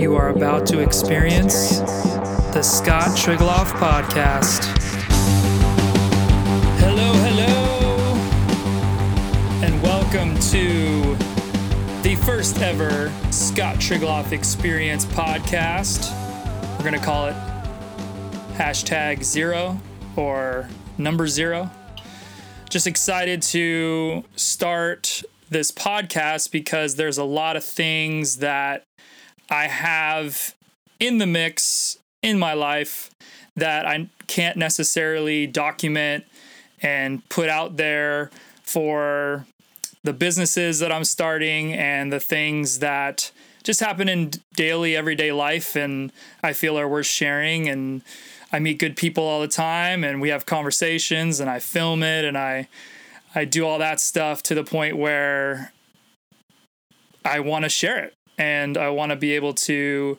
You are about to experience the Scott Trieglaff Podcast. Hello, hello, and welcome to the first ever Scott Trieglaff Experience podcast. We're going to call it hashtag zero or number zero. Just excited to start this podcast because there's a lot of things that I have in the mix in my life that I can't necessarily document and put out there for the businesses that I'm starting and the things that just happen in daily, everyday life. And I feel are worth sharing. And I meet good people all the time and we have conversations and I film it and I, I do all that stuff to the point where I want to share it and I want to be able to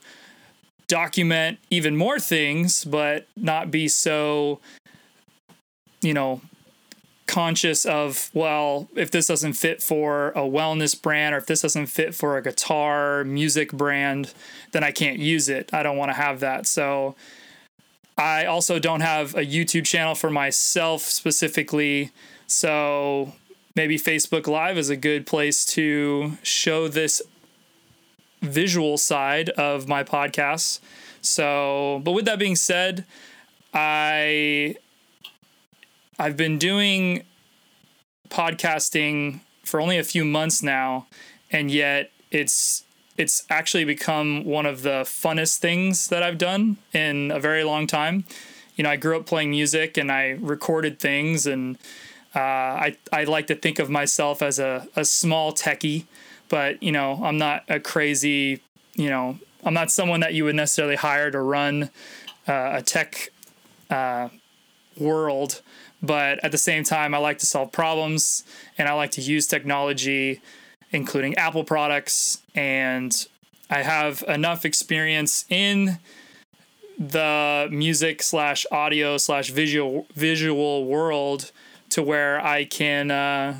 document even more things, but not be so, you know, conscious of, well, if this doesn't fit for a wellness brand or if this doesn't fit for a guitar music brand, then I can't use it. I don't want to have that. So I also don't have a YouTube channel for myself specifically. So maybe Facebook Live is a good place to show this visual side of my podcasts. So, but with that being said, I I've been doing podcasting for only a few months now, and yet it's it's actually become one of the funnest things that I've done in a very long time. You know, I grew up playing music and I recorded things, and uh, I I like to think of myself as a, a small techie but you know i'm not a crazy you know i'm not someone that you would necessarily hire to run uh, a tech uh, world but at the same time i like to solve problems and i like to use technology including apple products. And i have enough experience in the music slash audio slash visual visual world to where i can uh,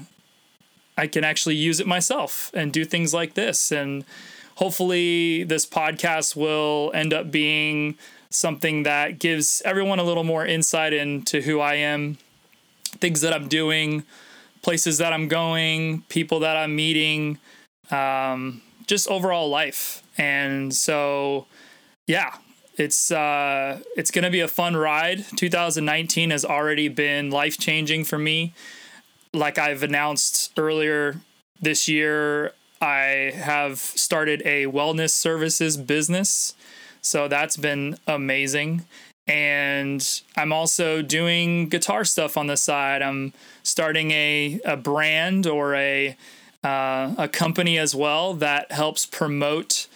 I can actually use it myself and do things like this. And hopefully, this podcast will end up being something that gives everyone a little more insight into who I am, things that I'm doing, places that I'm going, people that I'm meeting, um, just overall life. And so, yeah, it's uh, it's gonna be a fun ride. 2019 has already been life changing for me like I've announced earlier this year, I have started a wellness services business. So that's been amazing. And I'm also doing guitar stuff on the side. I'm starting a, a brand or a uh, a company as well that helps promote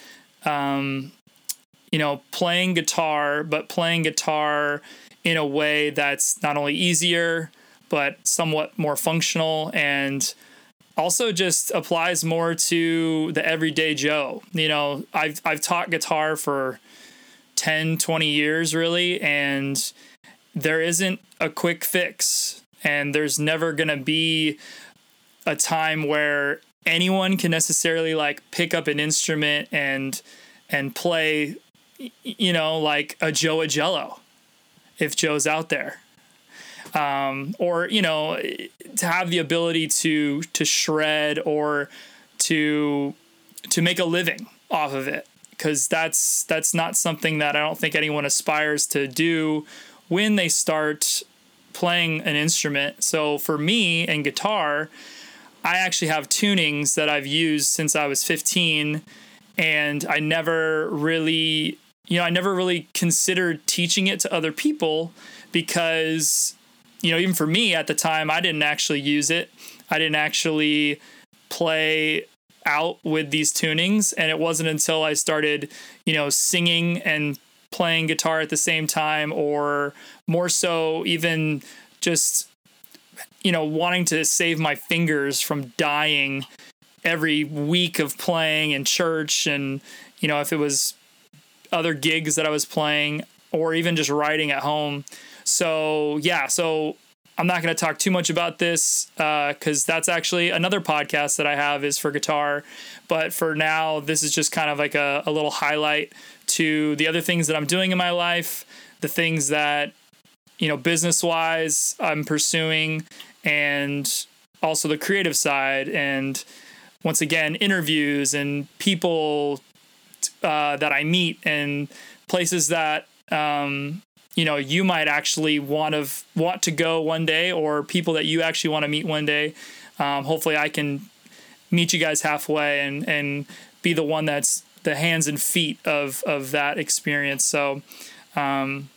um, you know playing guitar but playing guitar in a way that's not only easier but somewhat more functional and also just applies more to the everyday Joe. You know, I've I've taught guitar for 10, 20 years really and there isn't a quick fix and there's never going to be a time where anyone can necessarily like pick up an instrument and and play you know like a Joe Agello if Joe's out there um, or you know to have the ability to to shred or to to make a living off of it because that's that's not something that I don't think anyone aspires to do when they start playing an instrument. So for me and guitar, I actually have tunings that I've used since I was 15 and I never really you know, I never really considered teaching it to other people because you know, even for me at the time, I didn't actually use it. I didn't actually play out with these tunings. And it wasn't until I started, you know, singing and playing guitar at the same time, or more so, even just, you know, wanting to save my fingers from dying every week of playing in church. And, you know, if it was other gigs that I was playing, or even just writing at home so yeah, so I'm not going to talk too much about this because uh, that's actually another podcast that I have is for guitar. But for now, this is just kind of like a, a little highlight to the other things that I'm doing in my life, the things that, you know, business wise I'm pursuing, and also the creative side. And once again, interviews and people uh, that I meet and places that um, you know you might actually want to want to go one day or people that you actually want to meet one day. Um, hopefully i can meet you guys halfway and and be the one that's the hands and feet of of that experience. So um,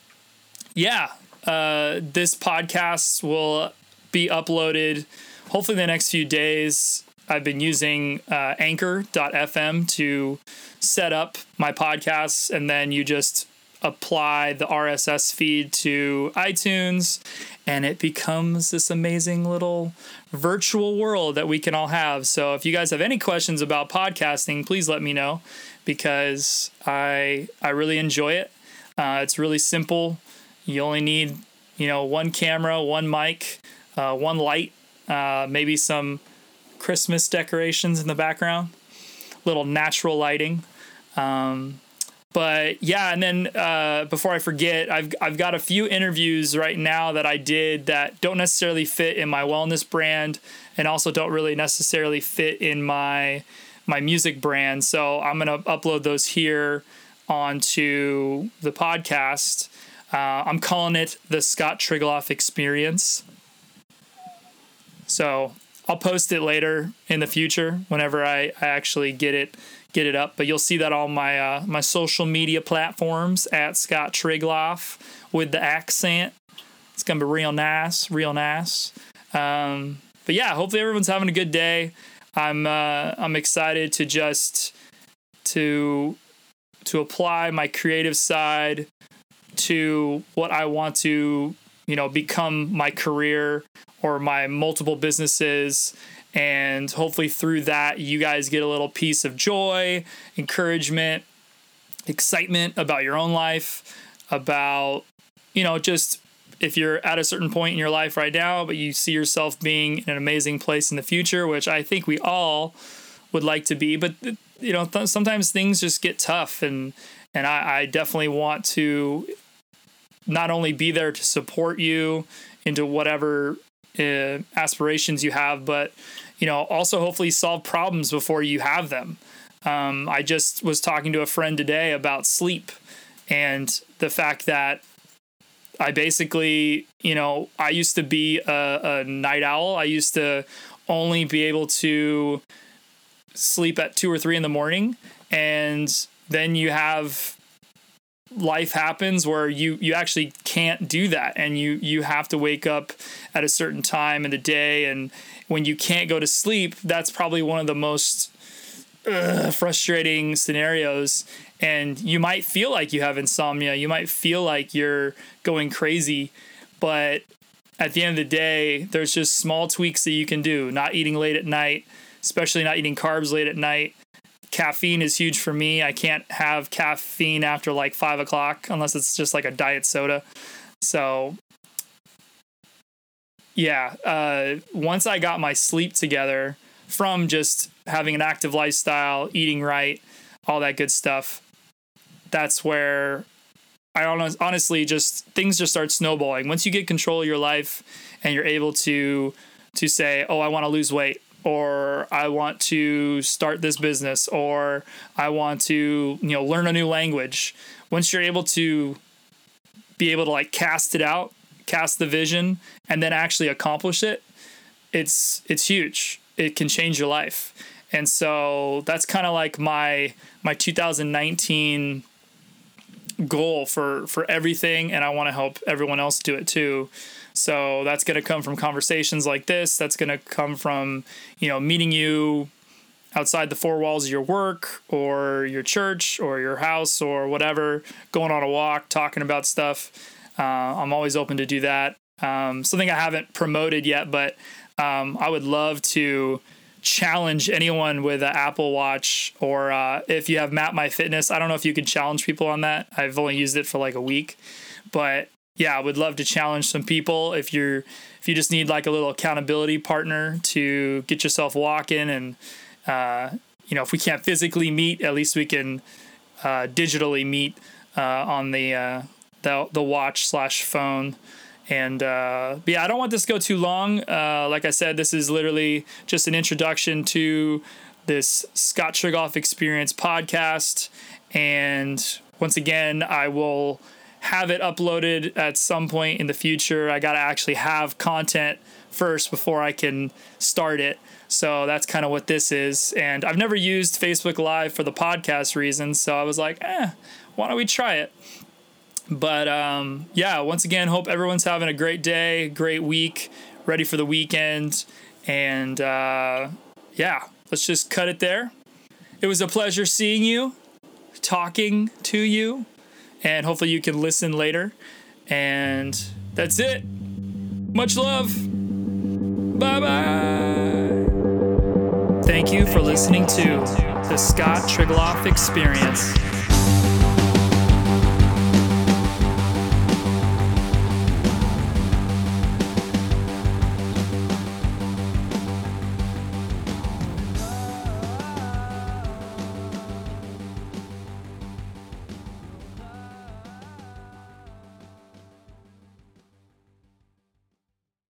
yeah uh, this podcast will be uploaded hopefully the next few days. I've been using uh, anchor.fm to set up my podcasts and then you just apply the RSS feed to iTunes, and it becomes this amazing little virtual world that we can all have. So, if you guys have any questions about podcasting, please let me know because I I really enjoy it. Uh, it's really simple. You only need you know one camera, one mic, uh, one light, uh, maybe some Christmas decorations in the background, little natural lighting. Um, but yeah, and then uh, before I forget, I've I've got a few interviews right now that I did that don't necessarily fit in my wellness brand, and also don't really necessarily fit in my my music brand. So I'm gonna upload those here onto the podcast. Uh, I'm calling it the Scott Trieglaff Experience. So I'll post it later in the future whenever I, I actually get it get it up. But you'll see that on my uh, my social media platforms at Scott Trieglaff with the accent. It's gonna be real nice, real nice. Um, but yeah, hopefully everyone's having a good day. I'm uh, I'm excited to just to to apply my creative side to what I want to you know become my career or my multiple businesses and hopefully, through that, you guys get a little piece of joy, encouragement, excitement about your own life, about, you know, just if you're at a certain point in your life right now, but you see yourself being in an amazing place in the future, which I think we all would like to be. But, you know, th- sometimes things just get tough. And, and I, I definitely want to not only be there to support you into whatever uh, aspirations you have, but you know, also hopefully solve problems before you have them. Um, I just was talking to a friend today about sleep and the fact that I basically, you know, I used to be a, a night owl. I used to only be able to sleep at two or three in the morning. And then you have life happens where you you actually can't do that. And you you have to wake up at a certain time in the day. And when you can't go to sleep that's probably one of the most uh, frustrating scenarios. And you might feel like you have insomnia. You might feel like you're going crazy. But at the end of the day there's just small tweaks that you can do. Not eating late at night especially not eating carbs late at night caffeine is huge for me. I can't have caffeine after like five o'clock unless it's just like a diet soda. So, yeah, uh, once I got my sleep together from just having an active lifestyle, eating right, all that good stuff, that's where I honestly just things just start snowballing. Once you get control of your life and you're able to to say, "Oh, I want to lose weight." Or I want to start this business or I want to, you know, learn a new language. Once you're able to be able to like cast it out, cast the vision and then actually accomplish it, it's it's huge. It can change your life. And so that's kind of like my my 2019 goal for for everything and I want to help everyone else do it too so that's going to come from conversations like this. That's going to come from, you know, meeting you outside the four walls of your work or your church or your house or whatever, going on a walk, talking about stuff. Uh, I'm always open to do that. Um, something I haven't promoted yet, but um, I would love to challenge anyone with an Apple Watch or uh, if you have Map My Fitness. I don't know if you can challenge people on that. I've only used it for like a week, but yeah, I would love to challenge some people if you're if you just need like a little accountability partner to get yourself walking and uh, you know if we can't physically meet, at least we can uh, digitally meet uh, on the, uh, the the watch slash phone. And uh, yeah, I don't want this to go too long. Uh, like I said, this is literally just an introduction to this Scott Trieglaff Experience podcast. And once again, I will have it uploaded at some point in the future. I got to actually have content first before I can start it. So that's kind of what this is. And I've never used Facebook Live for the podcast reasons. So I was like, eh, why don't we try it? But um, yeah, once again, hope everyone's having a great day, great week, ready for the weekend. And uh, yeah, let's just cut it there. It was a pleasure seeing you, talking to you, and hopefully you can listen later. And that's it. Much love. Bye bye. Thank you for listening to the Scott Trieglaff Experience.